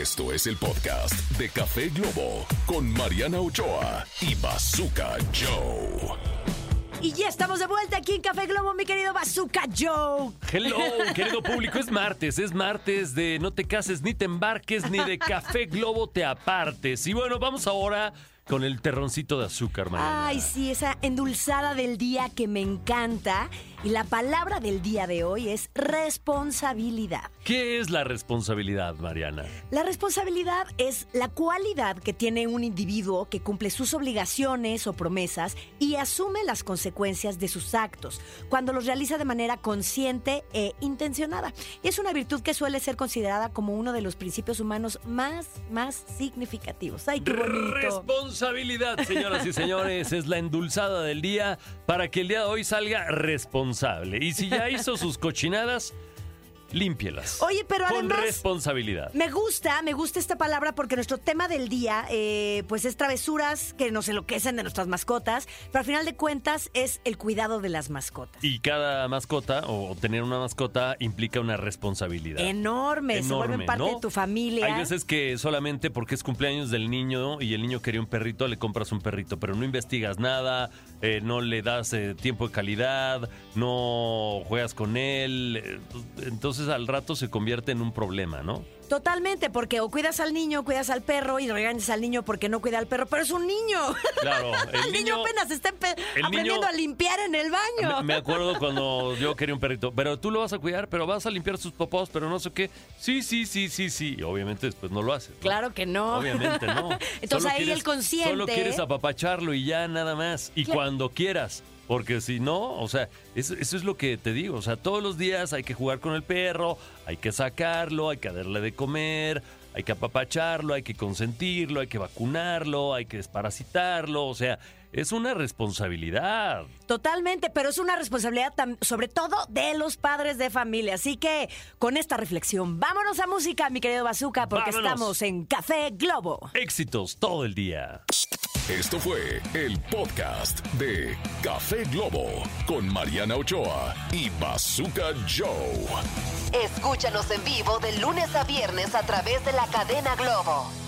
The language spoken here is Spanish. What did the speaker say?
Esto es el podcast de Café Globo con Mariana Ochoa y Bazooka Joe. Y ya estamos de vuelta aquí en Café Globo, mi querido Bazooka Joe. Hello, querido público, es martes, es martes de no te cases ni te embarques ni de Café Globo te apartes. Y bueno, vamos ahora con el terroncito de azúcar, Mariana. Ay, sí, esa endulzada del día que me encanta. Y la palabra del día de hoy es responsabilidad. ¿Qué es la responsabilidad, Mariana? La responsabilidad es la cualidad que tiene un individuo que cumple sus obligaciones o promesas y asume las consecuencias de sus actos, cuando los realiza de manera consciente e intencionada. Y es una virtud que suele ser considerada como uno de los principios humanos más, más significativos. ¡Ay, qué bonito! Responsabilidad, señoras y señores, es la endulzada del día para que el día de hoy salga responsable. Y si ya hizo sus cochinadas, límpielas. Oye, pero Con además- responsabilidad. Me gusta, me gusta esta palabra porque nuestro tema del día, eh, pues es travesuras que nos enloquecen de nuestras mascotas, pero al final de cuentas es el cuidado de las mascotas. Y cada mascota o tener una mascota implica una responsabilidad. Enorme, se vuelven parte ¿no? de tu familia. Hay veces que solamente porque es cumpleaños del niño y el niño quería un perrito, le compras un perrito, pero no investigas nada, eh, no le das eh, tiempo de calidad, no juegas con él. eh, Entonces al rato se convierte en un problema, ¿no? Totalmente, porque o cuidas al niño, o cuidas al perro y regañas al niño porque no cuida al perro, pero es un niño. Claro, el, El, niño, apenas está aprendiendo niño- a limpiar en el baño. Me, me acuerdo cuando yo quería un perrito, pero tú lo vas a cuidar, pero vas a limpiar sus popós, pero no sé qué. Sí, sí, sí, sí, sí. Y obviamente después no lo haces. ¿no? Claro que no. Obviamente no. Entonces Solo ahí quieres- el consciente. Solo quieres apapacharlo y ya nada más. Y Claro. cuando quieras. Porque si no, o sea, eso, eso es lo que te digo. O sea, todos los días hay que jugar con el perro, hay que sacarlo, hay que darle de comer, hay que apapacharlo, hay que consentirlo, hay que vacunarlo, hay que desparasitarlo. O sea, es una responsabilidad. Totalmente, pero es una responsabilidad sobre todo de los padres de familia. Así que con esta reflexión, vámonos a música, mi querido Bazooka, porque Vámonos. estamos en Café Globo. Éxitos todo el día. Esto fue el podcast de Café Globo con Mariana Ochoa y Bazooka Joe. Escúchanos en vivo de lunes a viernes a través de la cadena Globo.